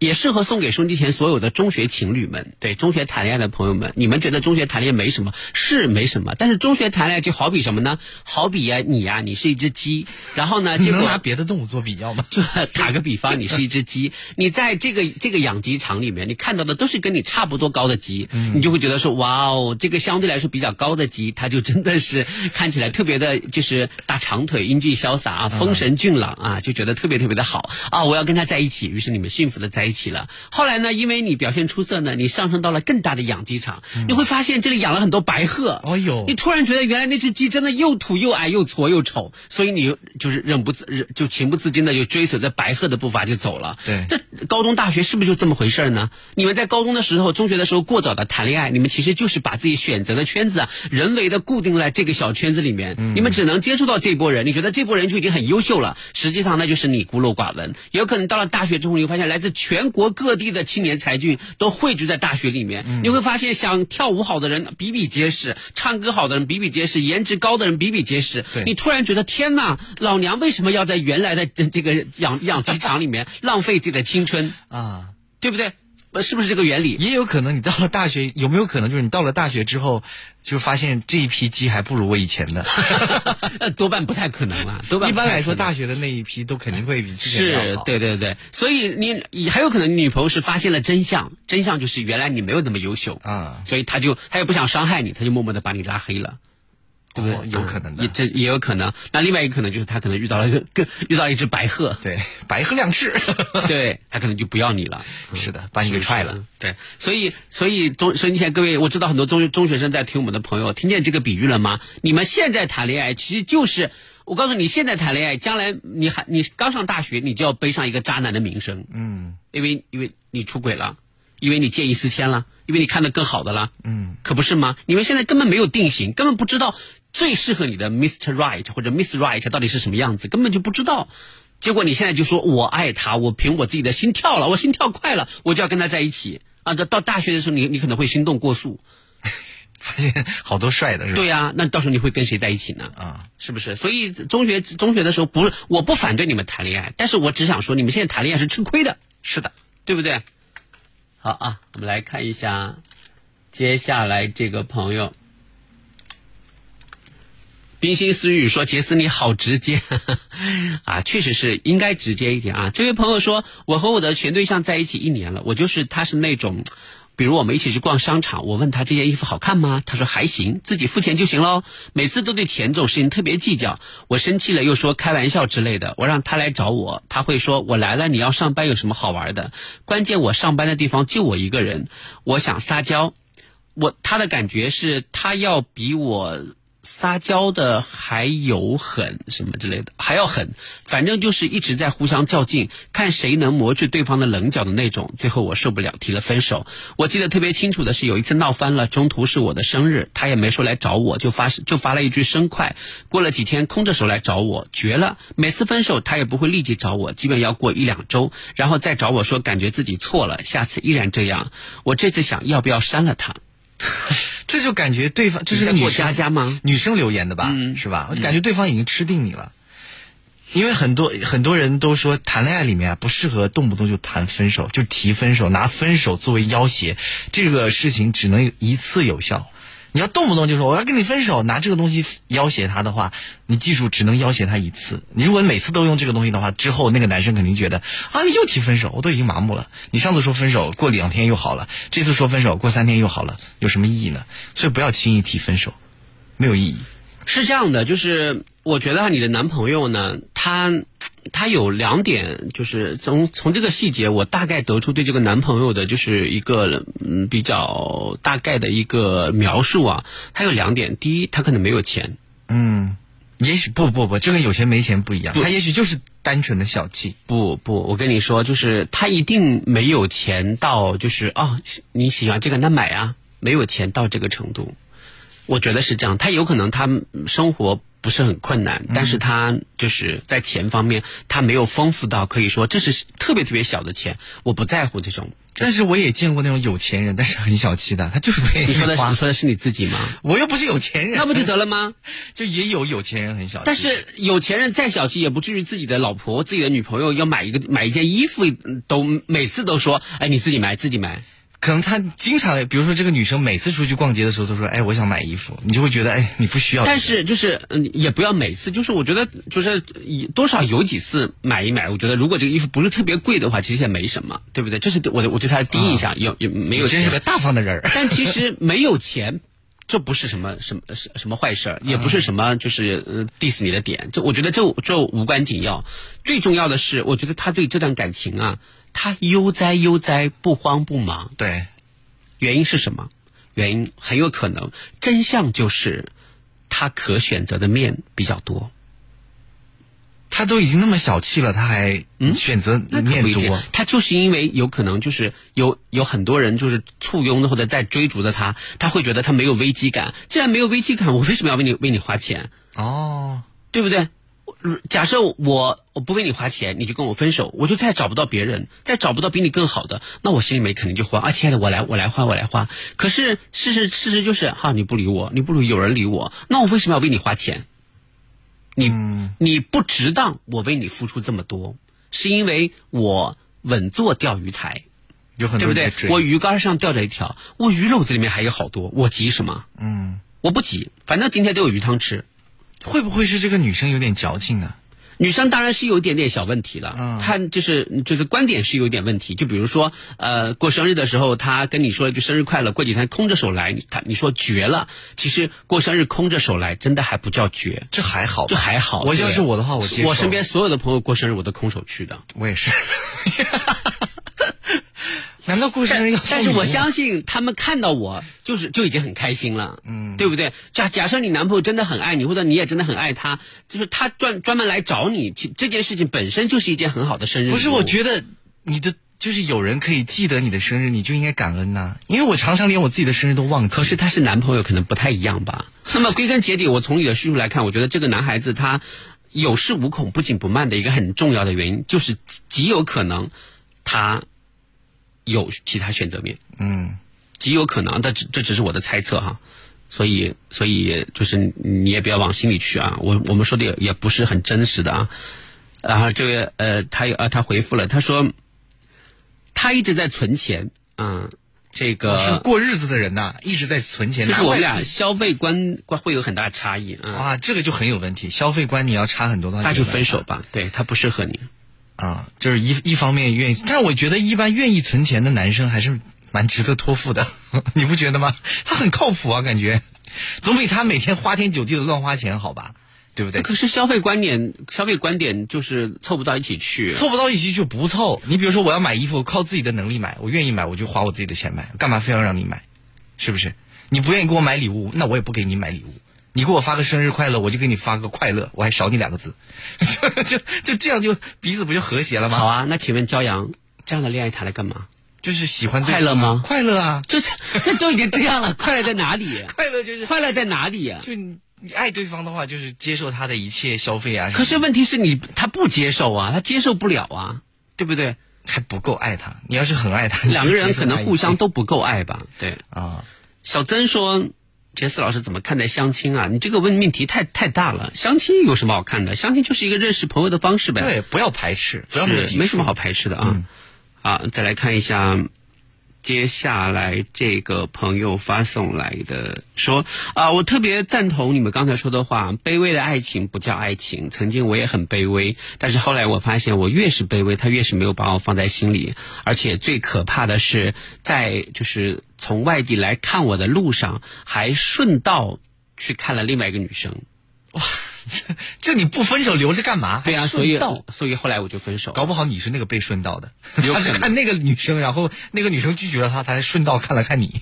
也适合送给收音机前所有的中学情侣们，对中学谈恋爱的朋友们，你们觉得中学谈恋爱没什么，是没什么，但是中学谈恋爱就好比什么呢？好比呀，你呀，你是一只鸡，然后呢，你结果能拿别的动物做比较吗？就 打个比方，你是一只鸡，你在这个这个养鸡场里面，你看到的都是跟你差不多高的鸡，你就会觉得说，哇哦，这个相对来说比较高的鸡，它就真的是看起来特别的，就是大长腿、英俊潇洒啊，风神俊朗啊，就觉得特别特别的好啊，我要跟他在一起，于是你们幸福的在一起了。后来呢，因为你表现出色呢，你上升到了更大的养鸡场，你会发现这里养了很多白鹤。哎呦，你突然觉得原来那只鸡真的又土又矮又矬又丑，所以你就是忍不自忍就情不自禁的就追随着白鹤的步伐就走了。对，这高中大学是不是就这么回事呢？你们在高中的时候、中学的时候过早的谈恋爱，你们其实就是把自己选择的圈子啊，人为的固定在这个小圈子里面，你们只能接触到这波人，你觉得这波人就已经很优秀了，实际上那就是你孤陋寡闻。有可能到了大学之后，你会发现来自全国各地的青年才俊都汇聚在大学里面，你会发现想跳舞好的人比比皆是，唱歌好的人比比皆是，颜值高的人比比皆是。对你突然觉得天哪，老娘为什么要在原来的这这个养养鸡场里面浪费自己的青春啊？对不对？呃是不是这个原理？也有可能你到了大学，有没有可能就是你到了大学之后，就发现这一批鸡还不如我以前的？呃 多半不太可能了。多半一般来说，大学的那一批都肯定会比之前要是好。，对对对，所以你你还有可能你女朋友是发现了真相，真相就是原来你没有那么优秀啊，所以她就她也不想伤害你，她就默默的把你拉黑了。对不对？哦有可能的也这也有可能。那另外一个可能就是他可能遇到了一个更遇到了一只白鹤，对，白鹤亮翅，对他可能就不要你了。是的，把你给踹了。对，所以所以中所以你现在各位，我知道很多中中学生在听我们的朋友，听见这个比喻了吗？你们现在谈恋爱，其实就是我告诉你，现在谈恋爱，将来你还你刚上大学，你就要背上一个渣男的名声，嗯因为因为你出轨了，因为你见异思迁了，因为你看到更好的了，嗯，可不是吗？你们现在根本没有定型，根本不知道最适合你的 Mr. Right 或者 Miss Right 到底是什么样子，根本就不知道。结果你现在就说我爱他，我凭我自己的心跳了，我心跳快了，我就要跟他在一起啊！到到大学的时候，你你可能会心动过速，发现好多帅的是吧？对呀、那到时候你会跟谁在一起呢？啊，是不是？所以中学中学的时候不是我不反对你们谈恋爱，但是我只想说你们现在谈恋爱是吃亏的，是的，对不对？好啊，我们来看一下接下来这个朋友。冰心思雨说：“杰斯你好直接 啊，确实是应该直接一点啊。”这位朋友说：“我和我的前对象在一起一年了，我就是他是那种，比如我们一起去逛商场，我问他这件衣服好看吗？他说还行，自己付钱就行喽。每次都对钱这种事情特别计较，我生气了又说开玩笑之类的。我让他来找我，他会说我来了，你要上班有什么好玩的？关键我上班的地方就我一个人，我想撒娇，我他的感觉是他要比我。”撒娇的还有狠什么之类的，还要狠，反正就是一直在互相较劲，看谁能磨去对方的棱角的那种。最后我受不了，提了分手。我记得特别清楚的是，有一次闹翻了，中途是我的生日，他也没说来找我，就发就发了一句生快。过了几天，空着手来找我，绝了。每次分手他也不会立即找我，基本要过一两周，然后再找我说感觉自己错了，下次依然这样。我这次想要不要删了他？这就感觉对方这是个女生家家吗？女生留言的吧，嗯是吧？我感觉对方已经吃定你了。因为很多很多人都说谈恋爱里面啊不适合动不动就谈分手，就提分手，拿分手作为要挟，这个事情只能一次有效。你要动不动就说我要跟你分手，拿这个东西要挟他的话，你记住只能要挟他一次。你如果每次都用这个东西的话，之后那个男生肯定觉得啊你又提分手，我都已经麻木了。你上次说分手，过两天又好了，这次说分手，过三天又好了，有什么意义呢？所以不要轻易提分手，没有意义。是这样的，就是我觉得你的男朋友呢，他他有两点，就是从从这个细节，我大概得出对这个男朋友的就是一个嗯比较大概的一个描述啊。他有两点，第一，他可能没有钱，嗯，也许不不不，这跟有钱没钱不一样，他也许就是单纯的小气。不不，我跟你说，就是他一定没有钱到就是哦，你喜欢这个那买啊，没有钱到这个程度，我觉得是这样。他有可能他生活不是很困难，但是他就是在钱方面他没有丰富到可以说这是特别特别小的钱，我不在乎这种。但是我也见过那种有钱人，但是很小气的，他就是不愿意你说的是花你说的是你自己吗？我又不是有钱人，那不就得了吗？就也有有钱人很小气，但是有钱人再小气，也不至于自己的老婆、自己的女朋友要买一个买一件衣服，都每次都说：“哎，你自己买，自己买。”可能他经常，比如说这个女生每次出去逛街的时候都说：“哎，我想买衣服。”你就会觉得：“哎，你不需要。”但 是就是嗯，也不要每次，就是我觉得就是多少有几次买一买，我觉得如果这个衣服不是特别贵的话，其实也没什么，对不对？这是我的我对他的第一印象，有有没有钱？真是个大方的人儿。但其实没有钱。这不是什么什么什什么坏事儿，也不是什么就是呃 diss 你的点，这我觉得这这无关紧要。最重要的是，我觉得他对这段感情啊，他悠哉悠哉，不慌不忙。对，原因是什么？原因很有可能真相就是他可选择的面比较多。他都已经那么小气了，他还选择面多。，他就是因为有可能就是有有很多人就是簇拥的或者在追逐的他，他会觉得他没有危机感。既然没有危机感，我为什么要为你为你花钱？哦，对不对？假设我我不为你花钱，你就跟我分手，我就再找不到别人，再找不到比你更好的，那我心里面肯定就慌啊！亲爱的，我来，我来花，我来花。可是事实事实就是，哈，你不理我，你不如有人理我，那我为什么要为你花钱？你、你不值当我为你付出这么多，是因为我稳坐钓鱼台，有很对不对我鱼竿上钓着一条，我鱼篓子里面还有好多，我急什么？嗯，我不急，反正今天都有鱼汤吃。会不会是这个女生有点矫情呢？女生当然是有一点点小问题了，嗯她就是就是观点是有一点问题，就比如说呃过生日的时候，她跟你说一句生日快乐，过几天空着手来，她你说绝了，其实过生日空着手来真的还不叫绝，这还好，这还好。我对要是我的话，我接受。我身边所有的朋友过生日我都空手去的，我也是。难道过生日要送 但是我相信他们看到我就是就已经很开心了，嗯，对不对？假假设你男朋友真的很爱你，或者你也真的很爱他，就是他专专门来找你，这件事情本身就是一件很好的生日。不是，我觉得你的就是有人可以记得你的生日，你就应该感恩呐、因为我常常连我自己的生日都忘记。可是他是男朋友，可能不太一样吧。那么归根结底，我从你的叙述来看，我觉得这个男孩子他有恃无恐、不紧不慢的一个很重要的原因，就是极有可能他有其他选择面，嗯，极有可能，但这这只是我的猜测哈。所以，所以就是你也不要往心里去啊。我我们说的也也不是很真实的啊。然后这位呃，他呃他回复了，他说他一直在存钱，嗯，这个是过日子的人呐、一直在存钱。就是我们俩消费观观会有很大差异啊，哇，这个就很有问题。消费观你要差很多的话，那就分手吧。对他不适合你，啊，就是一一方面愿意，但是我觉得一般愿意存钱的男生还是蛮值得托付的，你不觉得吗？他很靠谱啊，感觉总比他每天花天酒地的乱花钱好吧？对不对？可是消费观点，消费观点就是凑不到一起去。凑不到一起就不凑。你比如说，我要买衣服，靠自己的能力买，我愿意买，我就花我自己的钱买，干嘛非要让你买？是不是？你不愿意给我买礼物，那我也不给你买礼物。你给我发个生日快乐，我就给你发个快乐，我还少你两个字，就就这样就彼此不就和谐了吗？好啊，那请问骄阳这样的恋爱谈来干嘛？就是喜欢对快乐吗？快乐啊，这这都已经这样了，快乐在哪里？快乐就是快乐在哪里呀、就你你爱对方的话，就是接受他的一切消费啊。可是问题是你他不接受啊，他接受不了啊，对不对？还不够爱他。你要是很爱他，两个人可能互相都不够爱吧？对。啊。小曾说：“杰斯老师怎么看待相亲啊？你这个问命题太太大了。相亲有什么好看的？相亲就是一个认识朋友的方式呗。对，不要排斥，不要没什么好排斥的啊。嗯啊，再来看一下。”接下来这个朋友发送来的说啊，我特别赞同你们刚才说的话，卑微的爱情不叫爱情。曾经我也很卑微，但是后来我发现，我越是卑微，他越是没有把我放在心里。而且最可怕的是，在就是从外地来看我的路上，还顺道去看了另外一个女生。这你不分手留着干嘛？对啊，还所以顺道所以后来我就分手。搞不好你是那个被顺道的，他是看那个女生，然后那个女生拒绝了他，他还顺道看了看你，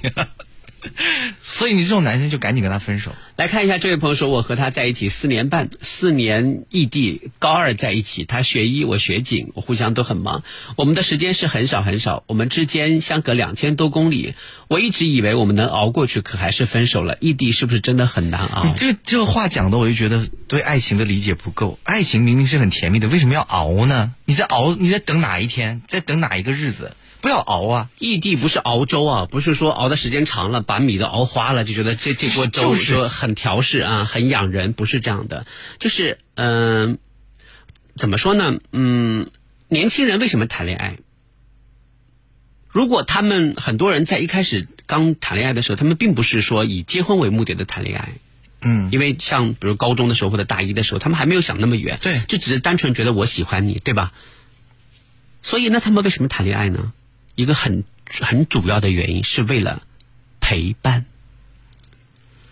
所以你这种男生就赶紧跟他分手。来看一下，这位朋友说，我和他在一起四年半，四年异地，高二在一起，他学医，我学警，我互相都很忙，我们的时间是很少很少，我们之间相隔两千多公里，我一直以为我们能熬过去，可还是分手了。异地是不是真的很难熬你？这这话讲的，我就觉得对爱情的理解不够。爱情明明是很甜蜜的，为什么要熬呢？你在熬，你在等哪一天，在等哪一个日子？不要熬啊！异地不是熬粥啊，不是说熬的时间长了，把米都熬花了，就觉得这这锅粥就是说很调试啊，很养人，不是这样的。就是嗯、怎么说呢？嗯，年轻人为什么谈恋爱？如果他们很多人在一开始刚谈恋爱的时候，他们并不是说以结婚为目的的谈恋爱，嗯，因为像比如高中的时候或者大一的时候，他们还没有想那么远，对就只是单纯觉得我喜欢你，对吧？所以那他们为什么谈恋爱呢？一个很很主要的原因是为了陪伴。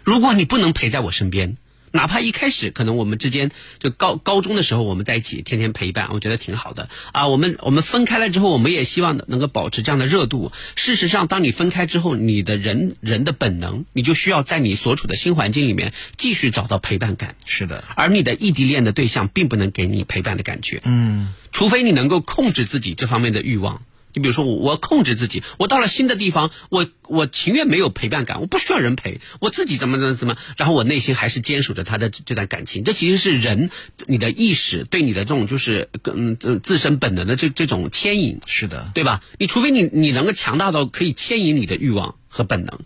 如果你不能陪在我身边，哪怕一开始可能我们之间就高高中的时候我们在一起天天陪伴，我觉得挺好的啊。我们我们分开了之后，我们也希望能够保持这样的热度。事实上，当你分开之后，你的人人的本能，你就需要在你所处的新环境里面继续找到陪伴感。是的，而你的异地恋的对象并不能给你陪伴的感觉，嗯，除非你能够控制自己这方面的欲望。你比如说我，我控制自己，我到了新的地方，我我情愿没有陪伴感，我不需要人陪，我自己怎么怎么怎么，然后我内心还是坚守着他的这段感情。这其实是人你的意识对你的这种就是嗯自自身本能的这这种牵引，是的，对吧？你除非你你能够强大到可以牵引你的欲望和本能，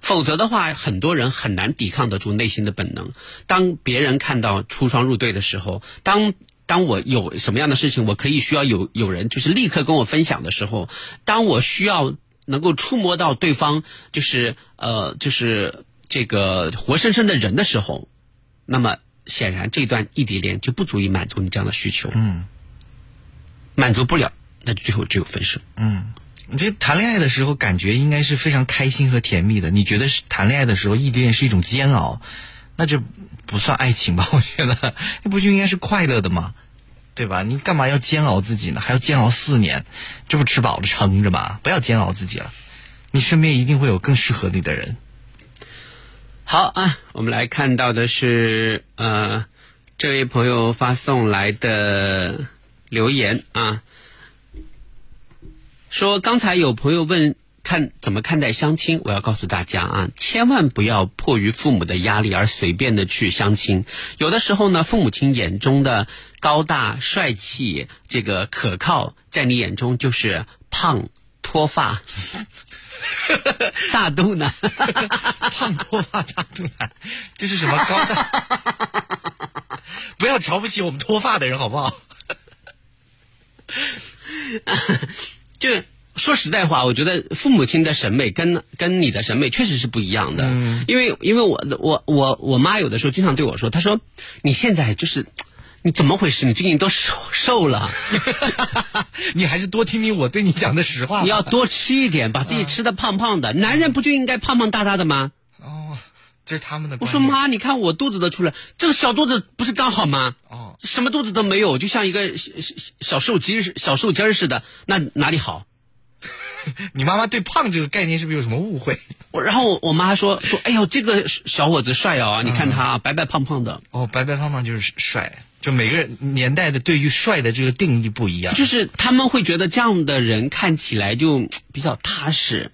否则的话，很多人很难抵抗得住内心的本能。当别人看到出双入对的时候，当当我有什么样的事情，我可以需要有有人就是立刻跟我分享的时候，当我需要能够触摸到对方，就是呃就是这个活生生的人的时候，那么显然这段异地恋就不足以满足你这样的需求。嗯，满足不了，那就最后只有分手。嗯，你这谈恋爱的时候感觉应该是非常开心和甜蜜的。你觉得是谈恋爱的时候异地恋是一种煎熬，那就不算爱情吧？我觉得那不就应该是快乐的吗？对吧？你干嘛要煎熬自己呢？还要煎熬四年，这不吃饱了撑着吗？不要煎熬自己了，你身边一定会有更适合你的人。好啊，我们来看到的是呃，这位朋友发送来的留言啊，说刚才有朋友问看怎么看待相亲，我要告诉大家啊，千万不要迫于父母的压力而随便的去相亲。有的时候呢，父母亲眼中的高大帅气、这个可靠，在你眼中就是胖脱发。大肚腩，胖脱发大肚腩，这是什么高大？不要瞧不起我们脱发的人，好不好？就说实在话，我觉得父母亲的审美跟跟你的审美确实是不一样的。嗯因为因为我我我我妈有的时候经常对我说，她说你现在就是你怎么回事？你最近都瘦瘦了，你还是多听听我对你讲的实话。你要多吃一点，把自己吃的胖胖的。男人不就应该胖胖大大的吗？哦，这是他们的。我说妈，你看我肚子都出来，这个小肚子不是刚好吗？哦，什么肚子都没有，就像一个小小小瘦鸡儿小瘦鸡儿似的，那哪里好？你妈妈对胖这个概念是不是有什么误会？我然后我我妈说说，哎呦，这个小伙子帅哦，你看他白白胖胖的，哦，白白胖胖就是帅，就每个年代的对于帅的这个定义不一样。就是他们会觉得这样的人看起来就 比较踏实，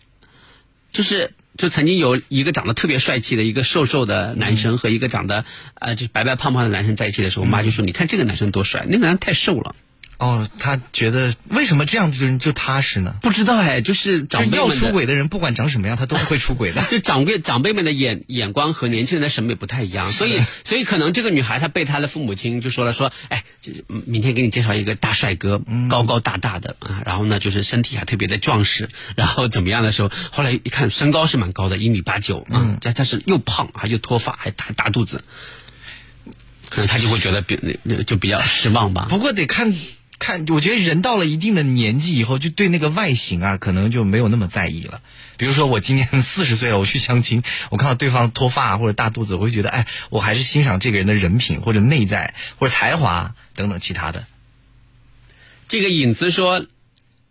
就是就曾经有一个长得特别帅气的一个瘦瘦的男生和一个长得呃就是白白胖胖的男生在一起的时候，我妈就说，你看这个男生多帅，那个男生太瘦了。哦，他觉得为什么这样子的人就踏实呢？不知道哎，就是长辈要。出轨的人，不管长什么样，他都是会出轨的。就长辈长辈们的眼眼光和年轻人的审美不太一样，所以所以可能这个女孩她被她的父母亲就说了说，哎，明天给你介绍一个大帅哥，高高大大的啊，然后呢就是身体还特别的壮实，然后怎么样的时候，后来一看身高是蛮高的，一米八九啊，但但是又胖还又脱发还大大肚子，可能他就会觉得比那就比较失望吧。不过得看看，我觉得人到了一定的年纪以后，就对那个外形啊，可能就没有那么在意了。比如说我今年 四十岁了，我去相亲，我看到对方脱发或者大肚子，我会觉得，哎，我还是欣赏这个人的人品或者内在或者才华等等其他的。这个影子说。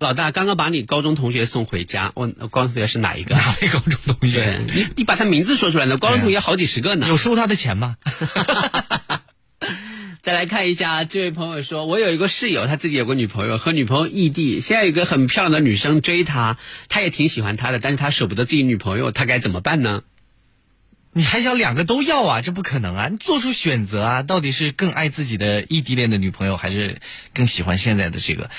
老大刚刚把你高中同学送回家，我我高中同学是哪一个？哪位高中同学？你你把他名字说出来呢？高中同学好几十个呢。有收他的钱吗？再来看一下，这位朋友说，我有一个室友，他自己有个女朋友，和女朋友异地，现在有个很漂亮的女生追他，他也挺喜欢她的，但是他舍不得自己女朋友，他该怎么办呢？你还想两个都要啊？这不可能啊！你做出选择啊！到底是更爱自己的异地恋的女朋友，还是更喜欢现在的这个？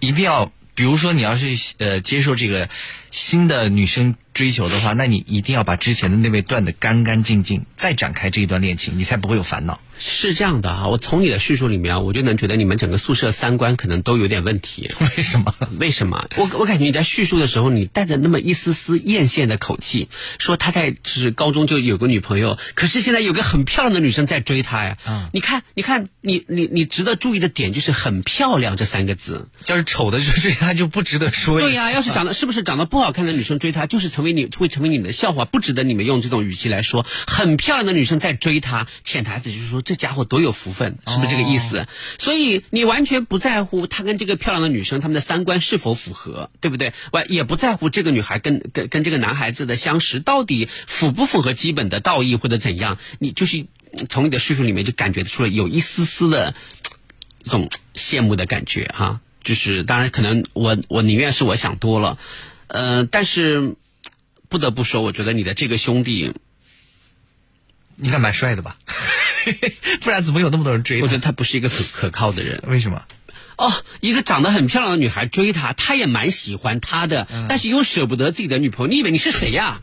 一定要，比如说你要是呃接受这个新的女生追求的话，那你一定要把之前的那位断得干干净净，再展开这一段恋情，你才不会有烦恼。是这样的哈，我从你的叙述里面啊，我就能觉得你们整个宿舍三观可能都有点问题。为什么？为什么？我我感觉你在叙述的时候，你带着那么一丝丝艳羡的口气，说他在就是高中就有个女朋友，可是现在有个很漂亮的女生在追他呀。嗯你看，你看，你你你值得注意的点就是“很漂亮”这三个字。要是丑的就是他就不值得说。对呀、要是长得是不是长得不好看的女生追他，就是成为你会成为你们的笑话，不值得你们用这种语气来说。很漂亮的女生在追他，潜台词就是说这家伙多有福分，是不是这个意思？所以你完全不在乎他跟这个漂亮的女生他们的三观是否符合，对不对？完也不在乎这个女孩跟跟跟这个男孩子的相识到底符不符合基本的道义或者怎样？你就是从你的叙述里面就感觉出了有一丝丝的这种羡慕的感觉哈。就是当然可能我我宁愿是我想多了，呃，但是不得不说，我觉得你的这个兄弟，应该蛮帅的吧？不然怎么有那么多人追？我觉得他不是一个可可靠的人。为什么？哦，一个长得很漂亮的女孩追他，他也蛮喜欢她的，但是又舍不得自己的女朋友。你以为你是谁呀、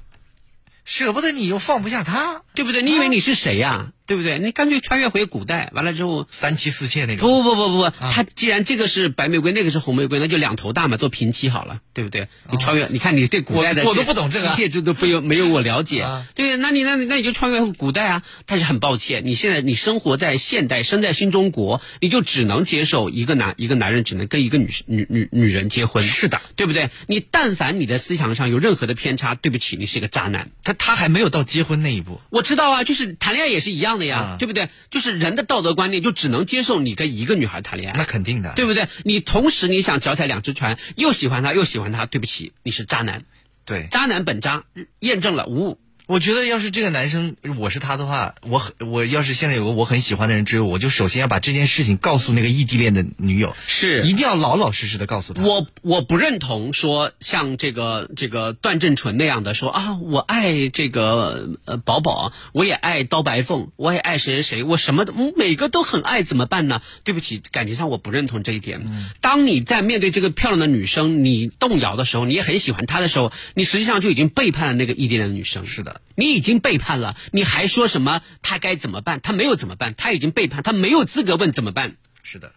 舍不得你又放不下他，对不对？你以为你是谁呀、对不对？你干脆穿越回古代，完了之后。三妻四妾那种。不不不不不，他既然这个是白玫瑰，那个是红玫瑰，那就两头大嘛，做平妻好了，对不对？你穿越，你看你对古代的我我都不懂这个妻妾制度没有没有我了解啊，对，那你那你那你就穿越回古代啊。但是很抱歉，你现在你生活在现代，生在新中国，你就只能接受一个男一个男人只能跟一个女女女女人结婚，是的，对不对？你但凡你的思想上有任何的偏差，对不起，你是个渣男。他他还没有到结婚那一步。我知道啊，就是谈恋爱也是一样的呀，啊对不对？就是人的道德观念就只能接受你跟一个女孩谈恋爱，那肯定的，对不对？你同时你想脚踩两只船，又喜欢她又喜欢她，对不起，你是渣男，对。渣男本渣，验证了无误。我觉得要是这个男生我是他的话，我很我要是现在有个我很喜欢的人追我，我就首先要把这件事情告诉那个异地恋的女友，是一定要老老实实的告诉他。我我不认同说像这个这个段正淳那样的说啊，我爱这个呃宝宝，我也爱刀白凤，我也爱谁谁谁，我什么每个都很爱，怎么办呢？对不起，感情上我不认同这一点。当你在面对这个漂亮的女生，你动摇的时候，你也很喜欢她的时候，你实际上就已经背叛了那个异地恋的女生。是的，你已经背叛了，你还说什么他该怎么办？他没有怎么办，他已经背叛，他没有资格问怎么办。是的，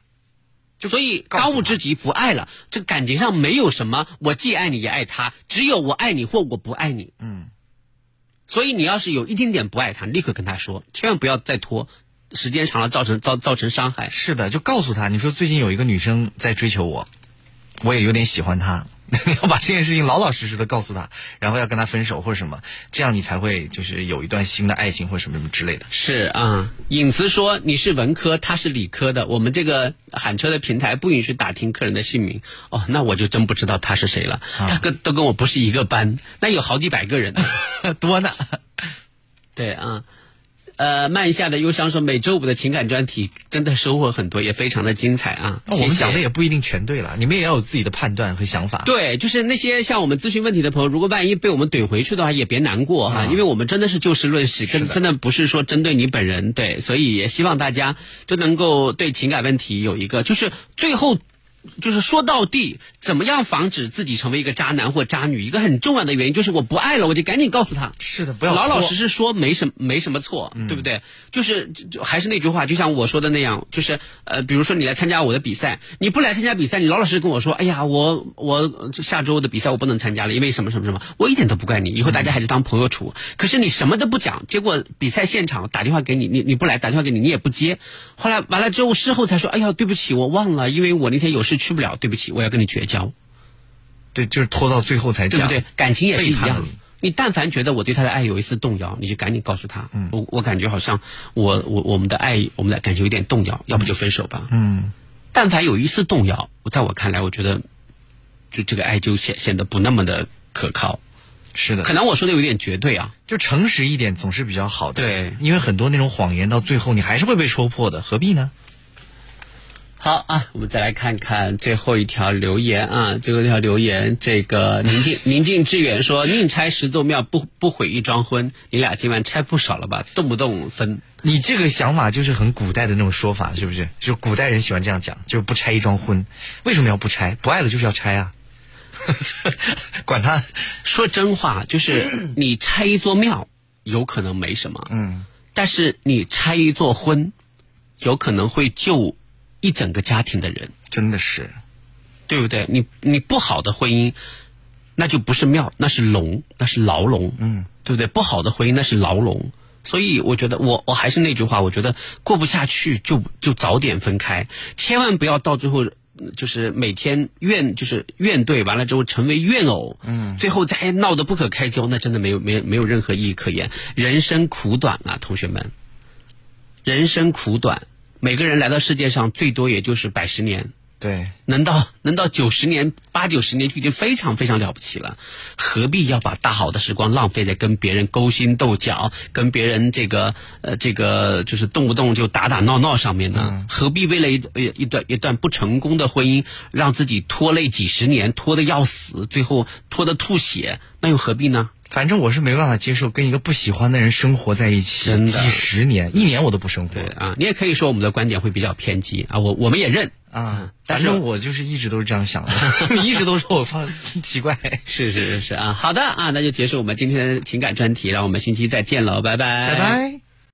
就所以当务之急不爱了，这感情上没有什么我既爱你也爱他，只有我爱你或我不爱你。嗯，所以你要是有一丁点不爱他，立刻跟他说，千万不要再拖，时间长了造成造造成伤害。是的，就告诉他，你说最近有一个女生在追求我，我也有点喜欢他，你 要把这件事情老老实实的告诉他，然后要跟他分手或者什么，这样你才会就是有一段新的爱情或者什么什么之类的。是啊，影子说你是文科，他是理科的，我们这个喊车的平台不允许打听客人的姓名。哦，那我就真不知道他是谁了，他跟都跟我不是一个班，那有好几百个人，多呢。对啊。呃，慢下的忧伤说，每周五的情感专题真的收获很多，也非常的精彩啊。那我们讲的也不一定全对了，你们也要有自己的判断和想法。对，就是那些像我们咨询问题的朋友，如果万一被我们怼回去的话，也别难过哈，因为我们真的是就事论事，跟真的不是说针对你本人。对，所以也希望大家都能够对情感问题有一个，就是最后。就是说到底，怎么样防止自己成为一个渣男或渣女？一个很重要的原因就是我不爱了，我就赶紧告诉他。是的，不要老老实实说，没什么没什么错，对不对？就是就还是那句话，就像我说的那样，就是呃，比如说你来参加我的比赛，你不来参加比赛，你老老实实跟我说，哎呀，我我下周的比赛我不能参加了，因为什么什么什么，我一点都不怪你，以后大家还是当朋友处。可是你什么都不讲，结果比赛现场打电话给你，你你不来，打电话给你你也不接，后来完了之后事后才说，哎呀，对不起，我忘了，因为我那天有事。去不了，对不起，我要跟你绝交。对，就是拖到最后才讲，对不对？感情也是一样。你但凡觉得我对他的爱有一丝动摇，你就赶紧告诉他。嗯，我我感觉好像我我我们的爱，我们的感情有点动摇，要不就分手吧。嗯，但凡有一丝动摇，我在我看来，我觉得就这个爱就显显得不那么的可靠。是的，可能我说的有点绝对啊，就诚实一点总是比较好的。对，因为很多那种谎言到最后你还是会被戳破的，何必呢？好啊，我们再来看看最后一条留言啊。最后一条留言，这个宁静 宁静致远说：“宁拆十座庙，不不毁一桩婚。”你俩今晚拆不少了吧？动不动分。你这个想法就是很古代的那种说法，是不是？就古代人喜欢这样讲，就是不拆一桩婚。为什么要不拆？不爱了就是要拆啊！管他。说真话，就是你拆一座庙，有可能没什么。嗯。但是你拆一座婚，有可能会救。一整个家庭的人真的是，对不对？你你不好的婚姻，那就不是庙，那是笼，那是牢笼，嗯，对不对？不好的婚姻那是牢笼，所以我觉得，我我还是那句话，我觉得过不下去就就早点分开，千万不要到最后就是每天怨就是怨对，完了之后成为怨偶，嗯，最后再闹得不可开交，那真的没有没有没有任何意义可言。人生苦短啊，同学们，人生苦短。每个人来到世界上最多也就是百十年，对，能到能到九十年、八九十年就已经非常非常了不起了，何必要把大好的时光浪费在跟别人勾心斗角、跟别人这个呃这个就是动不动就打打闹闹上面呢？何必为了一一段一段不成功的婚姻，让自己拖累几十年，拖得要死，最后拖得吐血，那又何必呢？反正我是没办法接受跟一个不喜欢的人生活在一起几十年，一年我都不生活。对啊，你也可以说我们的观点会比较偏激啊，我我们也认啊。反正我就是一直都是这样想的，你一直都说我放奇怪。是是是是啊，好的啊，那就结束我们今天的情感专题，让我们星期再见喽，拜拜拜拜。